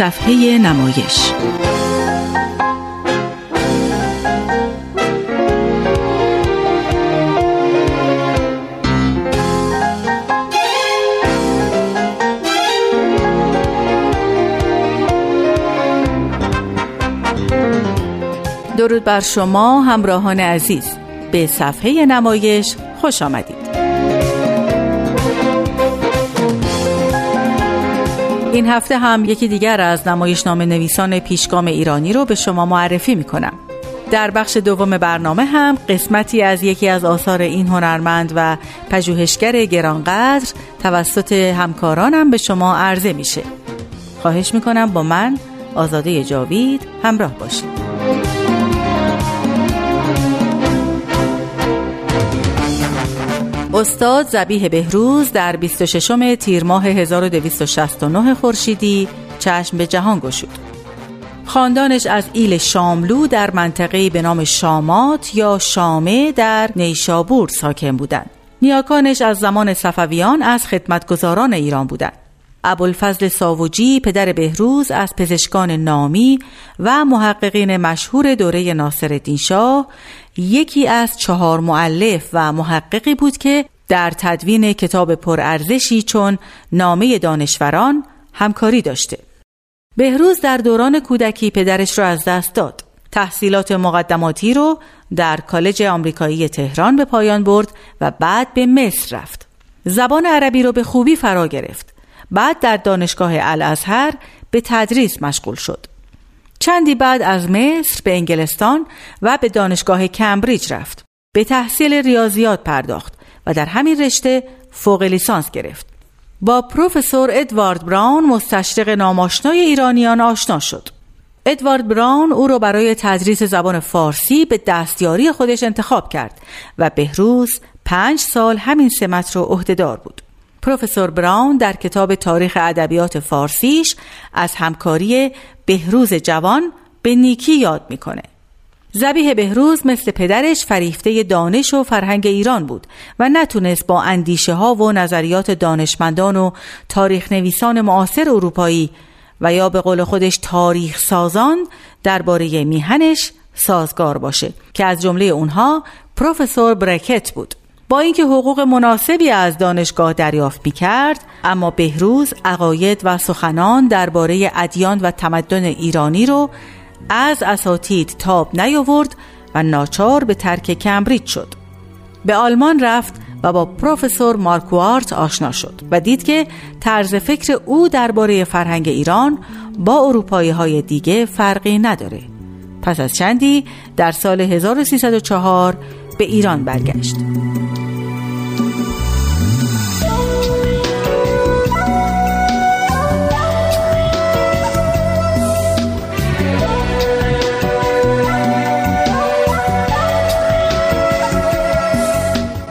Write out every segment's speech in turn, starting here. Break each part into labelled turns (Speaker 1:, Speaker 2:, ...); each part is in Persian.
Speaker 1: صفحه نمایش. درود بر شما همراهان عزیز. به صفحه نمایش خوش آمدید. این هفته هم یکی دیگر از نمایش نام نویسان پیشگام ایرانی رو به شما معرفی می کنم. در بخش دوم برنامه هم قسمتی از یکی از آثار این هنرمند و پژوهشگر گرانقدر توسط همکارانم به شما عرضه میشه. خواهش می‌کنم با من آزاده جاوید همراه باشید. استاد زبیه بهروز در 26 تیر ماه 1269 خورشیدی چشم به جهان گشود. خاندانش از ایل شاملو در منطقه به نام شامات یا شامه در نیشابور ساکن بودند. نیاکانش از زمان صفویان از خدمتگزاران ایران بودند. ابوالفضل ساوجی پدر بهروز از پزشکان نامی و محققین مشهور دوره ناصرالدین شاه یکی از چهار معلف و محققی بود که در تدوین کتاب پرارزشی چون نامه دانشوران همکاری داشته. بهروز در دوران کودکی پدرش را از دست داد. تحصیلات مقدماتی رو در کالج آمریکایی تهران به پایان برد و بعد به مصر رفت. زبان عربی رو به خوبی فرا گرفت. بعد در دانشگاه الازهر به تدریس مشغول شد. چندی بعد از مصر به انگلستان و به دانشگاه کمبریج رفت. به تحصیل ریاضیات پرداخت و در همین رشته فوق لیسانس گرفت. با پروفسور ادوارد براون مستشرق ناماشنای ایرانیان آشنا شد. ادوارد براون او را برای تدریس زبان فارسی به دستیاری خودش انتخاب کرد و بهروز پنج سال همین سمت رو عهدهدار بود. پروفسور براون در کتاب تاریخ ادبیات فارسیش از همکاری بهروز جوان به نیکی یاد می‌کنه. زبیه بهروز مثل پدرش فریفته دانش و فرهنگ ایران بود و نتونست با اندیشه ها و نظریات دانشمندان و تاریخ نویسان معاصر اروپایی و یا به قول خودش تاریخ سازان درباره میهنش سازگار باشه که از جمله اونها پروفسور برکت بود با اینکه حقوق مناسبی از دانشگاه دریافت می کرد اما بهروز عقاید و سخنان درباره ادیان و تمدن ایرانی رو از اساتید تاب نیاورد و ناچار به ترک کمبریج شد. به آلمان رفت و با پروفسور مارکوارت آشنا شد و دید که طرز فکر او درباره فرهنگ ایران با اروپایی های دیگه فرقی نداره. پس از چندی در سال 1304 به ایران برگشت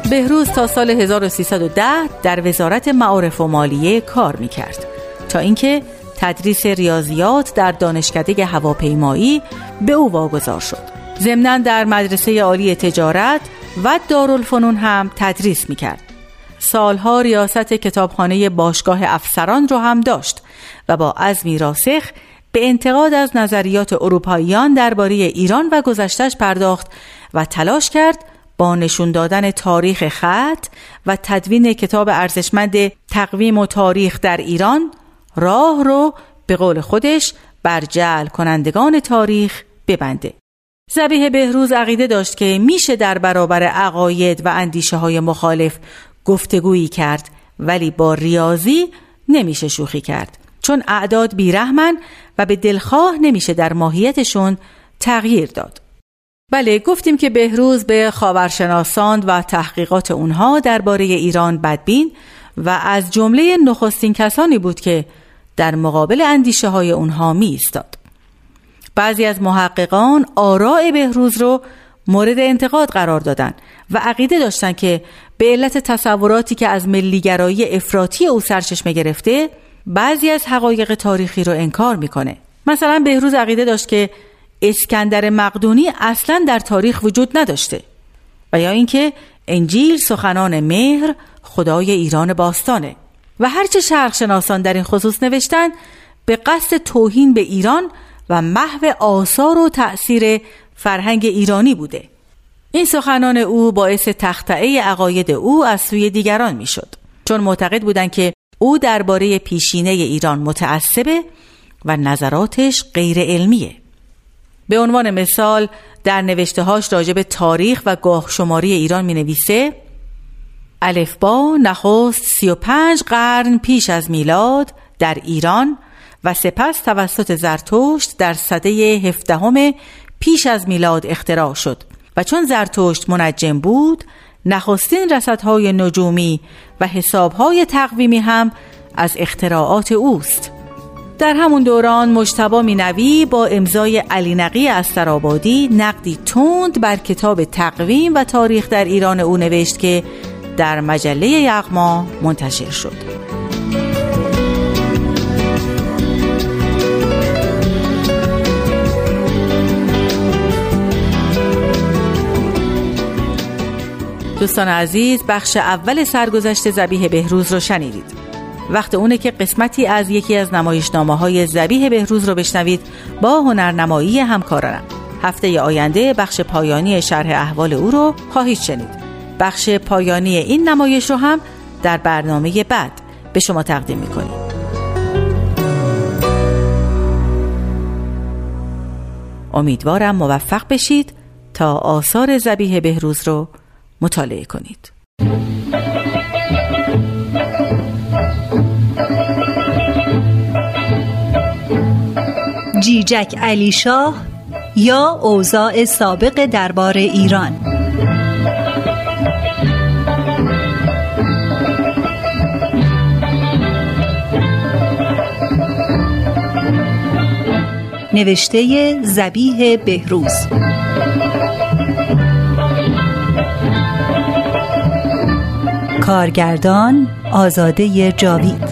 Speaker 1: بهروز تا سال 1310 در وزارت معارف و مالیه کار می کرد تا اینکه تدریس ریاضیات در دانشکده هواپیمایی به او واگذار شد. ضمنا در مدرسه عالی تجارت و دارالفنون هم تدریس می کرد. سالها ریاست کتابخانه باشگاه افسران رو هم داشت و با عزمی راسخ به انتقاد از نظریات اروپاییان درباره ایران و گذشتش پرداخت و تلاش کرد با نشون دادن تاریخ خط و تدوین کتاب ارزشمند تقویم و تاریخ در ایران راه رو به قول خودش بر جعل کنندگان تاریخ ببنده. زبیه بهروز عقیده داشت که میشه در برابر عقاید و اندیشه های مخالف گفتگویی کرد ولی با ریاضی نمیشه شوخی کرد چون اعداد بیرحمن و به دلخواه نمیشه در ماهیتشون تغییر داد. بله گفتیم که بهروز به خاورشناسان و تحقیقات اونها درباره ایران بدبین و از جمله نخستین کسانی بود که در مقابل اندیشه های اونها می ایستاد. بعضی از محققان آراء بهروز رو مورد انتقاد قرار دادن و عقیده داشتند که به علت تصوراتی که از ملیگرایی افراطی او سرچشمه گرفته بعضی از حقایق تاریخی رو انکار می‌کنه. مثلا بهروز عقیده داشت که اسکندر مقدونی اصلا در تاریخ وجود نداشته و یا اینکه انجیل سخنان مهر خدای ایران باستانه و هرچه شرق شناسان در این خصوص نوشتن به قصد توهین به ایران و محو آثار و تأثیر فرهنگ ایرانی بوده. این سخنان او باعث تختعه عقاید او از سوی دیگران می‌شد. چون معتقد بودند که او درباره پیشینه ایران متعصبه و نظراتش غیر علمیه به عنوان مثال در نوشتههاش راجع به تاریخ و گاه شماری ایران می نویسه الفبا نخست سی و پنج قرن پیش از میلاد در ایران و سپس توسط زرتشت در سده هفدهم پیش از میلاد اختراع شد و چون زرتشت منجم بود نخستین رصدهای نجومی و حسابهای تقویمی هم از اختراعات اوست. در همون دوران مجتبا مینوی با امضای علی نقی از سرابادی نقدی تند بر کتاب تقویم و تاریخ در ایران او نوشت که در مجله یغما منتشر شد. دوستان عزیز بخش اول سرگذشت زبیه بهروز رو شنیدید. وقت اونه که قسمتی از یکی از نمایشنامه های زبیه بهروز رو بشنوید با هنرنمایی همکارانم. هفته آینده بخش پایانی شرح احوال او رو خواهید شنید. بخش پایانی این نمایش رو هم در برنامه بعد به شما تقدیم می‌کنیم. امیدوارم موفق بشید تا آثار زبیه بهروز رو مطالعه کنید.
Speaker 2: جیجک علی شاه یا اوضاع سابق دربار ایران. نوشته زبیه بهروز. کارگردان آزاده جاوید.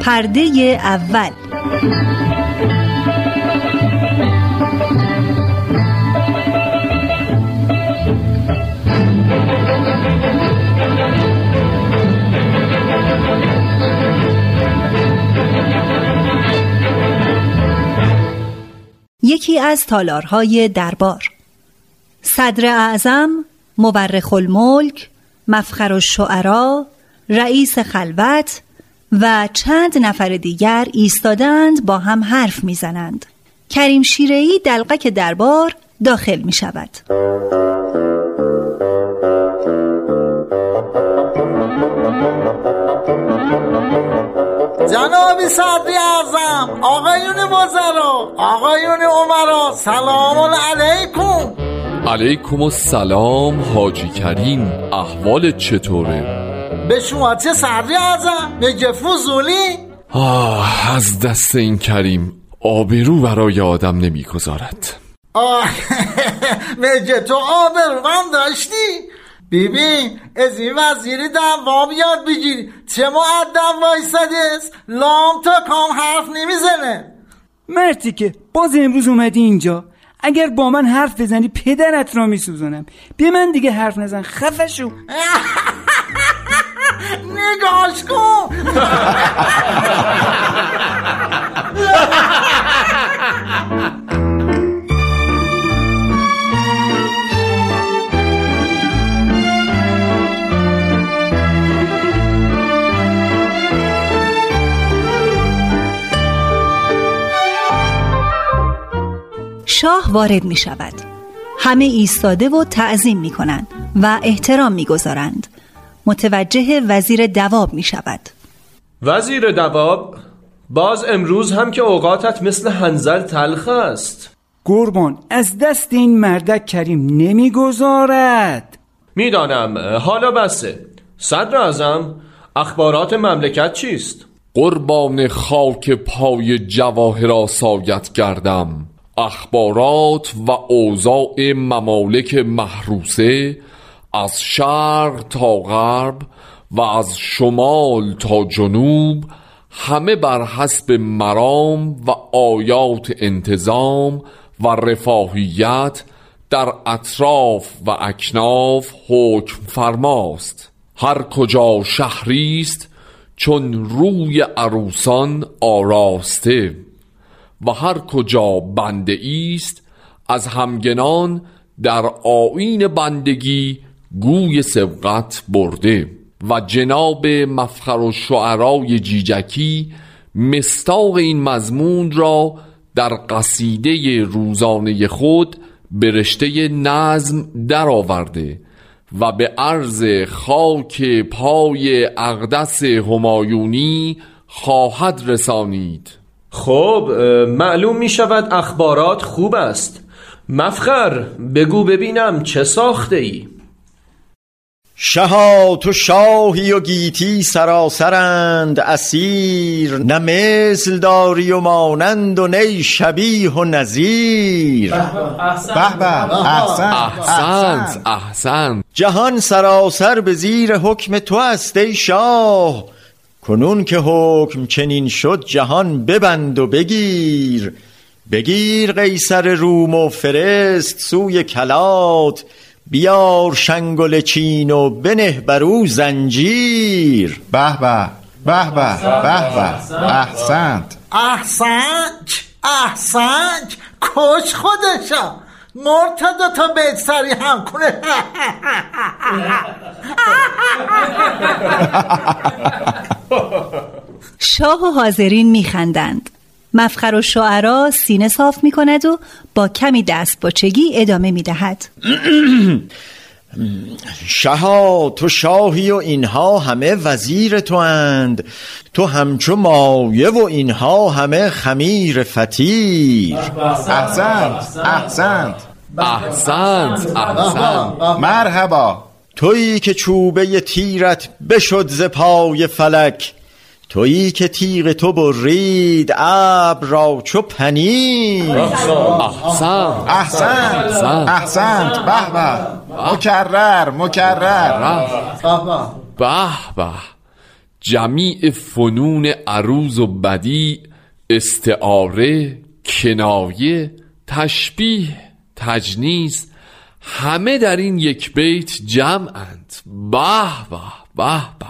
Speaker 2: پرده اول. یکی از تالارهای دربار. صدر اعظم مورخ الملک مفخر الشعرا رئیس خلوت و چند نفر دیگر ایستادند با هم حرف می‌زنند. کریم شیرهی دلقک دربار داخل می شود
Speaker 3: جناب صدری اعظم آقایون وزرا آقایون عمرا سلام علیکم.
Speaker 4: علیکم السلام حاجی کریم احوال چطوره؟
Speaker 3: به شما چه صدری اعظم میگه فضولی؟
Speaker 4: آه از دست این کریم آبرو برای آدم نمی‌گذارد.
Speaker 3: آه میگه تو آبرو من داشتی؟ ببین از این وزیری دوام یاد بگیری. چه معدم وایستده است لام تا کام حرف نمی‌زنه.
Speaker 5: مرتی که باز امروز اومدی اینجا. اگر با من حرف بزنی پدرت را میسوزنم بیا من دیگه حرف نزن خفشو.
Speaker 3: نگاش کن.
Speaker 2: شاه وارد می شود همه ایستاده و تعظیم می کنند و احترام می گذارند متوجه وزیر دواب می شود
Speaker 6: وزیر دواب باز امروز هم که اوقاتت مثل هنزل تلخ است.
Speaker 5: قربان از دست این مردک کریم نمی‌گذارد.
Speaker 6: می‌دانم حالا بسه. صدر ازم اخبارات مملکت چیست؟
Speaker 4: قربان خاک پای جواهر سایت کردم اخبارات و اوضاع ممالک محروسه از شرق تا غرب و از شمال تا جنوب همه بر حسب مرام و آیات انتظام و رفاهیت در اطراف و اکناف حکم فرماست. هر کجا شهریست چون روی عروسان آراسته. و هر کجا بنده است از همگنان در آین بندگی گوی سبقت برده. و جناب مفخر و شعرای جیجکی مستاق این مضمون را در قصیده روزانه خود به رشته نظم درآورده و به عرض خاک پای اقدس همایونی خواهد رسانید.
Speaker 6: خب معلوم می شود اخبارات خوب است. مفخر بگو ببینم چه ساخته ای
Speaker 7: شها تو شاهی و گیتی سراسرند اسیر نه مثل داری و مانند و نی شبیه و نظیر.
Speaker 4: به به احسنت احسنت
Speaker 7: جهان سراسر به زیر حکم تو است ای شاه. کنون که حکم چنین شد جهان ببند و بگیر. بگیر قیصر روم و فرست سوی کلات بیار شنگل چین و بنه بر او زنجیر.
Speaker 8: به به به به به به احسنت.
Speaker 3: احسنت احسنت کش خودشا. مرتضا تا بیت سری هم کنه.
Speaker 2: شاه و حاضرین میخندند. مفخر و شعرا سینه صاف می کند و با کمی دست باچگی ادامه می دهد
Speaker 7: شها تو شاهی و اینها همه وزیر تو اند تو همچو مایه و اینها همه خمیر فتیر
Speaker 8: احسنت احسنت
Speaker 4: احسنت احسنت.
Speaker 8: مرحبا.
Speaker 7: تویی که چوبه تیرت بشد ز پای فلک تویی که تیغ تو برید ابر را چو پنیر.
Speaker 4: احسنت.
Speaker 8: احسنت. احسنت. به به. مکرر مکرر.
Speaker 4: به. به جمیع فنون عروض و بدی استعاره کنایه تشبیه. تجنیز همه در این یک بیت جمعند به به به به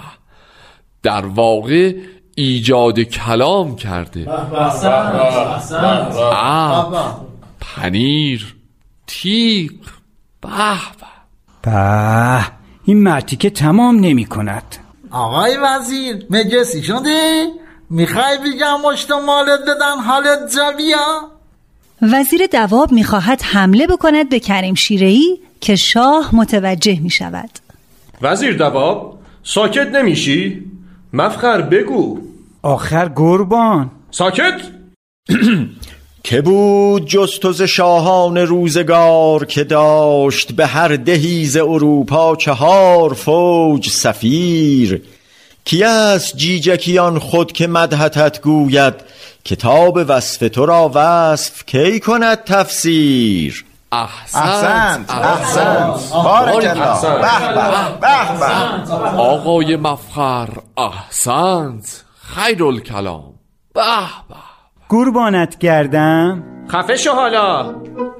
Speaker 4: در واقع ایجاد کلام کرده اب پنیر تیغ به به
Speaker 5: به این مرتی که تمام نمی کند
Speaker 3: آقای وزیر مجلسی شده؟ می‌خوای بگم مشت مالت بدن حالت جویا؟
Speaker 2: وزیر دواب می‌خواهد حمله بکند به کریم شیرهی که شاه متوجه می شود
Speaker 6: وزیر دواب ساکت نمیشی؟ مفخر بگو.
Speaker 5: آخر گربان
Speaker 6: ساکت؟
Speaker 7: که بود جستز شاهان روزگار که داشت به هر دهیز اروپا چهار فوج سفیر. کی است جیجکیان خود که مدحتت گوید؟ کتاب وصف تو را وصف کی کند تفسیر؟
Speaker 8: احسنت. احسنت. بارک الله به به
Speaker 4: آقای مفخر احسنت. خیر الکلام به به.
Speaker 5: گربانت کردم
Speaker 6: خفه شو حالا.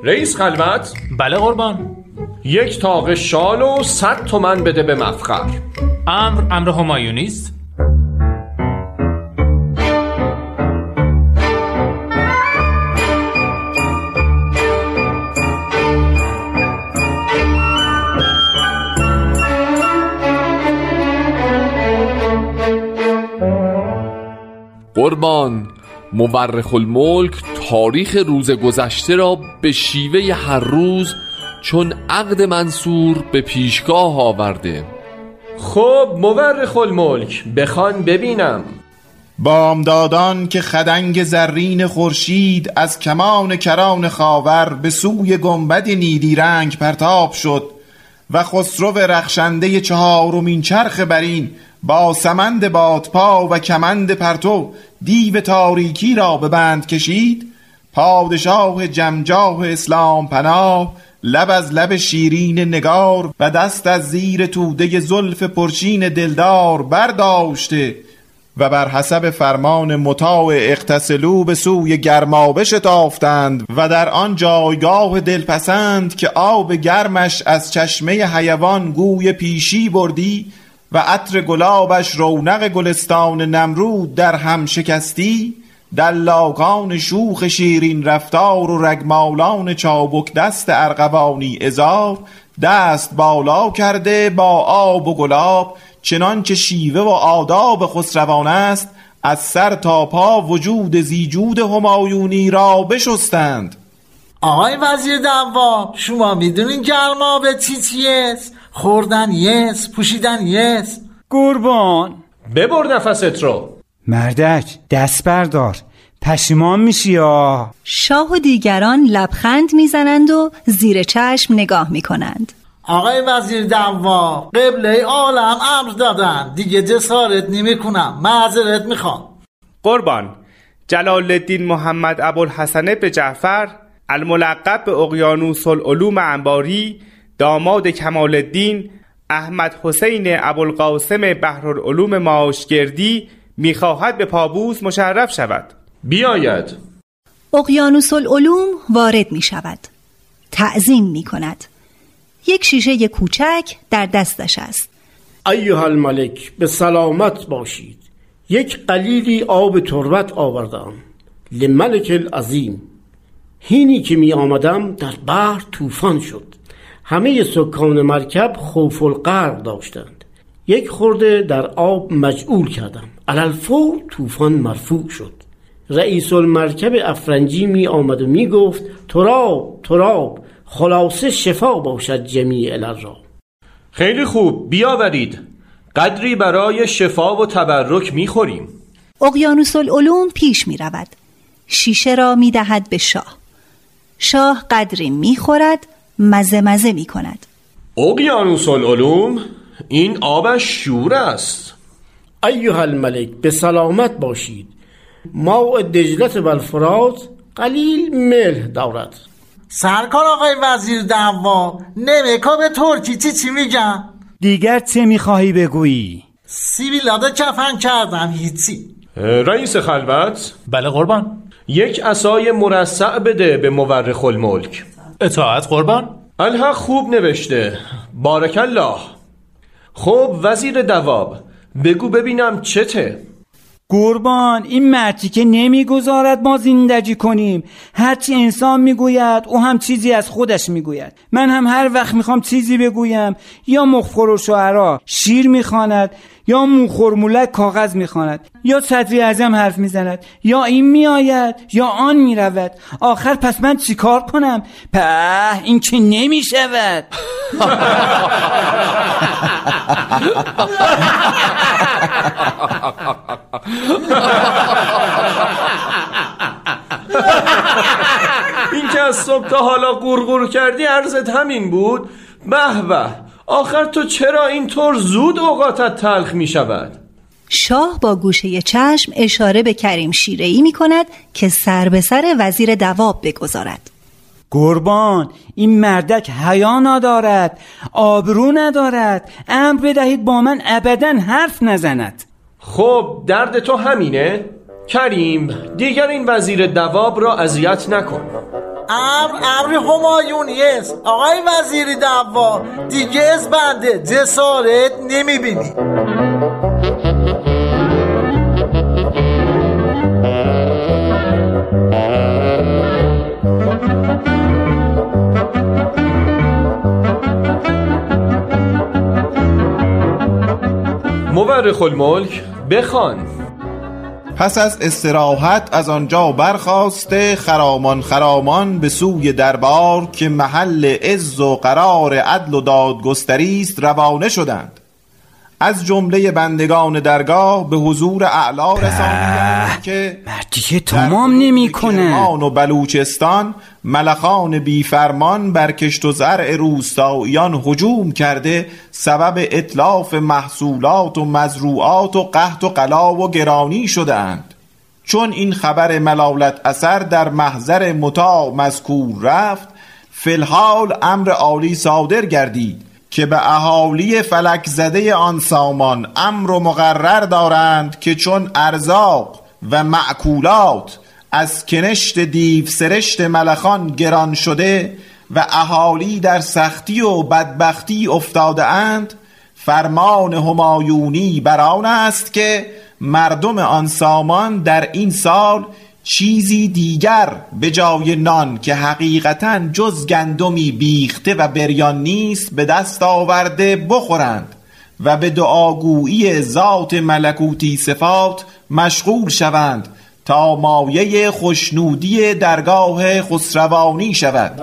Speaker 6: رئیس خلوت.
Speaker 9: بله قربان.
Speaker 6: یک تاق شال و صد تومن بده به مفخر.
Speaker 9: امر امر همایونی است
Speaker 4: قربان مورخ الملک تاریخ روز گذشته را به شیوه هر روز چون عقد منصور به پیشگاه آورده.
Speaker 6: خب مورخ الملک بخوان ببینم.
Speaker 8: بامدادان که خدنگ زرین خورشید از کمان کران خاور به سوی گنبد نیلی رنگ پرتاب شد و خسرو رخشنده چهارمین چرخ برین با سمند بادپا و کمند پرتو دیو تاریکی را به بند کشید. پادشاه جمجاه اسلام پناه لب از لب شیرین نگار و دست از زیر توده زلف پرچین دلدار برداشته و بر حسب فرمان مطاع اقتسلو به سوی گرمابه شتافتند و در آن جایگاه دلپسند که آب گرمش از چشمه حیوان گوی پیشی بردی و عطر گلابش رونق گلستان نمرود در هم شکستی دلاکان شوخ شیرین رفتار و رگمالان چابک دست ارغوانی ازار دست بالا کرده با آب و گلاب چنانچه شیوه و آداب خسروان است از سر تا پا وجود زیجود همایونی را بشستند.
Speaker 3: آقای وزیر دواب شما می‌دونین گرما به چی چیست خوردن یس پوشیدن یس
Speaker 5: قربان.
Speaker 6: ببر نفست رو.
Speaker 5: مردک دست بردار. پشیمان میشی یا؟
Speaker 2: شاه و دیگران لبخند می‌زنند و زیر چشم نگاه می‌کنند.
Speaker 3: آقای وزیر دواب قبله عالم امر دادن. دیگه جسارت نمی‌کنم. معذرت می‌خوام.
Speaker 10: قربان. جلال الدین محمد ابوالحسن به جعفر الملقب به اقیانوس العلوم انباری داماد کمال الدین احمد حسین ابوالقاسم بحرالعلوم ماشگردی می‌خواهد به پابوس مشرف شود.
Speaker 6: بیاید.
Speaker 2: اقیانوس العلوم وارد می شود تعظیم می کند یک شیشه کوچک در دستش است.
Speaker 11: ایها الملک به سلامت باشید. یک قلیلی آب تربت آوردم. لملک العظیم. هینی که می آمدم در بحر طوفان شد. همه سکان مرکب خوف القرق داشتند. یک خورده در آب مجعول کردم. علالفور طوفان مرفوع شد. رئیس المرکب افرنجی می آمد و می گفت تراب تراب خلاصه شفا باشد جمیع را.
Speaker 6: خیلی خوب بیاورید. قدری برای شفا و تبرک می‌خوریم
Speaker 2: اقیانوس العلوم پیش می رود. شیشه را می دهد به شاه. شاه قدری می خورد مزه مزه می کند.
Speaker 6: اقیانوس العلوم این آبش شور است.
Speaker 11: ایها الملک به سلامت باشید. ماء دجلت و الفرات قلیل ملح دارد.
Speaker 3: سرکار آقای وزیر دواب نمیکا به ترکی چی چی میگن؟
Speaker 5: دیگر چه می‌خواهی بگویی؟
Speaker 3: سیبیلادا کفن کردم هیچی.
Speaker 6: رئیس خلوت؟
Speaker 9: بله قربان.
Speaker 6: یک عصای مرصع بده به مورخ الملک.
Speaker 9: اطاعت قربان.
Speaker 6: الحق خوب نوشته. بارک الله. خب وزیر دواب بگو ببینم چته.
Speaker 5: قربان این مردی که نمی‌گذارد ما زندگی کنیم. هرچی انسان می‌گوید او هم چیزی از خودش می‌گوید. من هم هر وقت می‌خوام چیزی بگویم یا مخفر و شعرا شیر می‌خواند یا موخورمولک کاغذ می‌خواند یا صدری اعظم حرف می‌زند یا این میآید یا آن می‌رود. آخر پس من چیکار کنم؟ په این که نمی‌شود.
Speaker 6: این که از صبح تا حالا گورگور کردی عرضت همین بود. به به. آخر تو چرا اینطور زود اوقاتت تلخ می شود
Speaker 2: شاه با گوشه چشم اشاره به کریم شیرهی می کند که سر به سر وزیر دواب بگذارد.
Speaker 5: قربان این مردک حیا ندارد آبرو ندارد امر بدهید با من ابدا حرف نزند.
Speaker 6: خب درد تو همینه؟ کریم دیگر این وزیر دواب را اذیت نکن.
Speaker 3: امر امر همایونی است آقای وزیر دوا دیگه از بنده. جسارت نمی‌بینی.
Speaker 6: مورخ الملک بخوان.
Speaker 8: پس از استراحت از آنجا برخواسته خرامان خرامان به سوی دربار که محل عز و قرار عدل و دادگستری است روانه شدند. از جمله بندگان درگاه به حضور اعلا رسانیدند که
Speaker 5: مردی که تمام نمی
Speaker 8: کرمان و بلوچستان ملخان بیفرمان بر کشت و زرع روستاییان هجوم کرده سبب اطلاف محصولات و مزروعات و قحط و قلا و گرانی شدند چون این خبر ملالت اثر در محضر مطاع مذکور رفت فی الحال امر عالی صادر گردید که به اهالی فلک زده آن سامان امر و مقرر دارند که چون ارزاق و معکولات از کنشت دیو سرشت ملخان گران شده و اهالی در سختی و بدبختی افتاده اند فرمان همایونی بر آن است که مردم آن سامان در این سال چیزی دیگر به جای نان که حقیقتا جز گندمی بیخته و بریان نیست به دست آورده بخورند. و به دعاگویی ذات ملکوتی صفات مشغول شوند تا مایه خوشنودی درگاه خسروانی شود.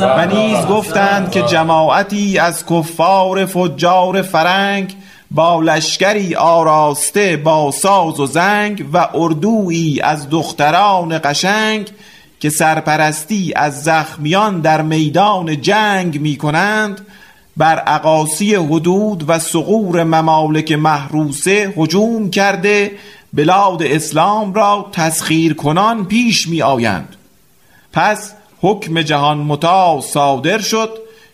Speaker 8: و نیز گفتند که جماعتی از کفار فجار فرنگ با لشکری آراسته با ساز و زنگ و اردویی از دختران قشنگ که سرپرستی از زخمیان در میدان جنگ می کنند بر عقاسی حدود و سقور ممالک محروسه هجوم کرده بلاد اسلام را تسخیر کنان پیش می آیند پس حکم جهان متا صادر شد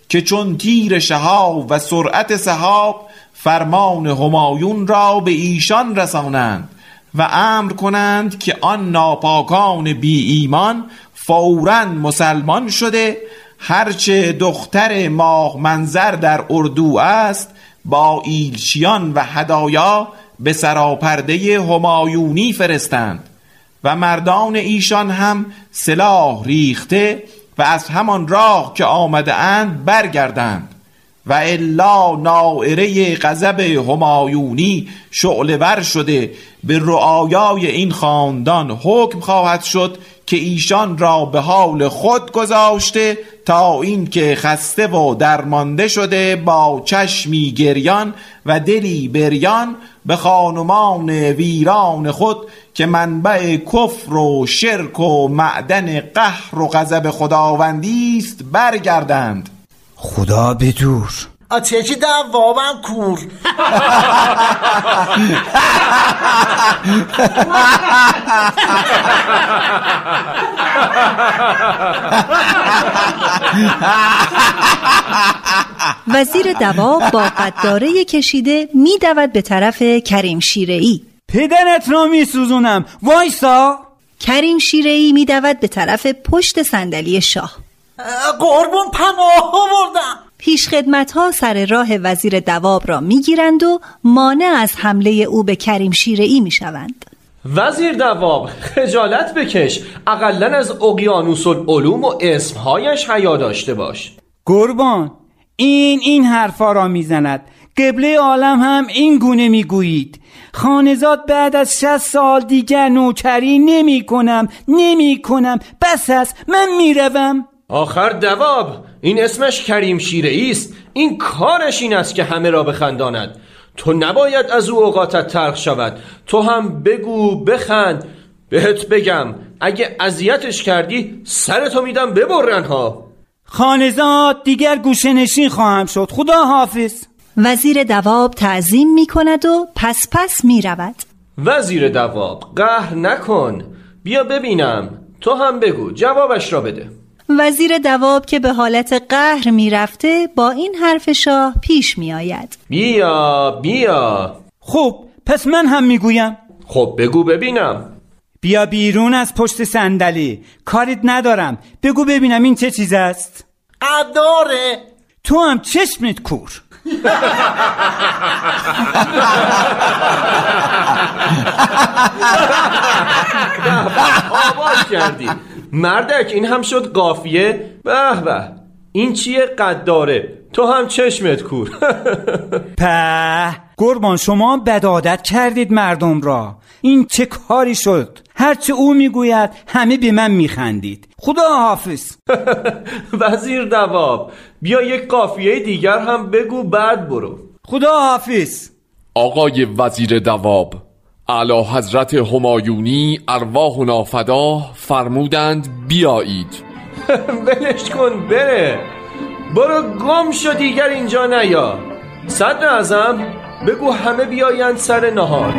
Speaker 8: که چون تیر شهاب و سرعت سحاب فرمان همایون را به ایشان رسانند و امر کنند که آن ناپاکان بی ایمان فورا مسلمان شده هرچه دختر ماه منظر در اردو است با ایلچیان و هدایا به سراپرده همایونی فرستند و مردان ایشان هم سلاح ریخته و از همان راه که آمده اند برگردند و الا نائره غضب همایونی شعله شده به رعایای این خاندان حکم خواهد شد که ایشان را به حال خود گذاشته تا اینکه خسته و درمانده شده با چشمی گریان و دلی بریان به خانمان ویران خود که منبع کفر و شرک و معدن قهر و غضب خداوندی است برگردند.
Speaker 5: خدا بدور.
Speaker 3: آتیکی دوابم کور.
Speaker 2: وزیر دواب با قداره کشیده میدود به طرف کریم ای
Speaker 5: پدرت را میسوزونم. وایسا.
Speaker 2: کریم ای میدود به طرف پشت صندلی شاه.
Speaker 3: قربون پناه آوردم.
Speaker 2: پیش خدمت ها سر راه وزیر دواب را می‌گیرند و مانع از حمله او به کریم ای می شوند.
Speaker 6: وزیر دواب خجالت بکش. اقلا از اقیانوس العلوم و اسمهایش حیا داشته باش.
Speaker 5: قربان این این حرفا را می‌زند. قبله عالم هم این گونه می‌گویید. خانزاد بعد از شست سال دیگر نوکری نمی کنم نمی کنم بس است من می‌روم.
Speaker 6: آخر دواب این اسمش کریم شیره است. این کارش این است که همه را بخنداند. تو نباید از او اوقاتت ترخ شود. تو هم بگو بخند. بهت بگم اگه اذیتش کردی سرتو میدم ببرن ها
Speaker 5: خانزاد دیگر گوشه نشین خواهم شد. خدا حافظ.
Speaker 2: وزیر دواب تعظیم می کند و پس پس می رود
Speaker 6: وزیر دواب قهر نکن. بیا ببینم. تو هم بگو جوابش را بده.
Speaker 2: وزیر دواب که به حالت قهر می‌رفته با این حرف شاه پیش می آید
Speaker 6: بیا بیا.
Speaker 5: خب پس من هم می‌گویم.
Speaker 6: خب بگو ببینم.
Speaker 5: بیا بیرون از پشت صندلی. کاریت ندارم. بگو ببینم این چه چیز است.
Speaker 3: قداره.
Speaker 5: تو هم چشمت کور.
Speaker 6: آباد کردی. مردک این هم شد قافیه؟ به به این چیه قداره؟ تو هم چشمت کور.
Speaker 5: په قربان شما بدادت کردید مردم را. این چه کاری شد؟ هرچه او می‌گوید همه به من میخندید. خدا حافظ.
Speaker 6: وزیر دواب بیا یک قافیه دیگر هم بگو بعد برو.
Speaker 5: خدا حافظ.
Speaker 4: آقای وزیر دواب. اعلی حضرت همایونی ارواح و نافدا فرمودند بیایید.
Speaker 6: ولش کن بره. برو گم شو دیگر اینجا نیا. صدر ازم بگو همه بیایند سر نهار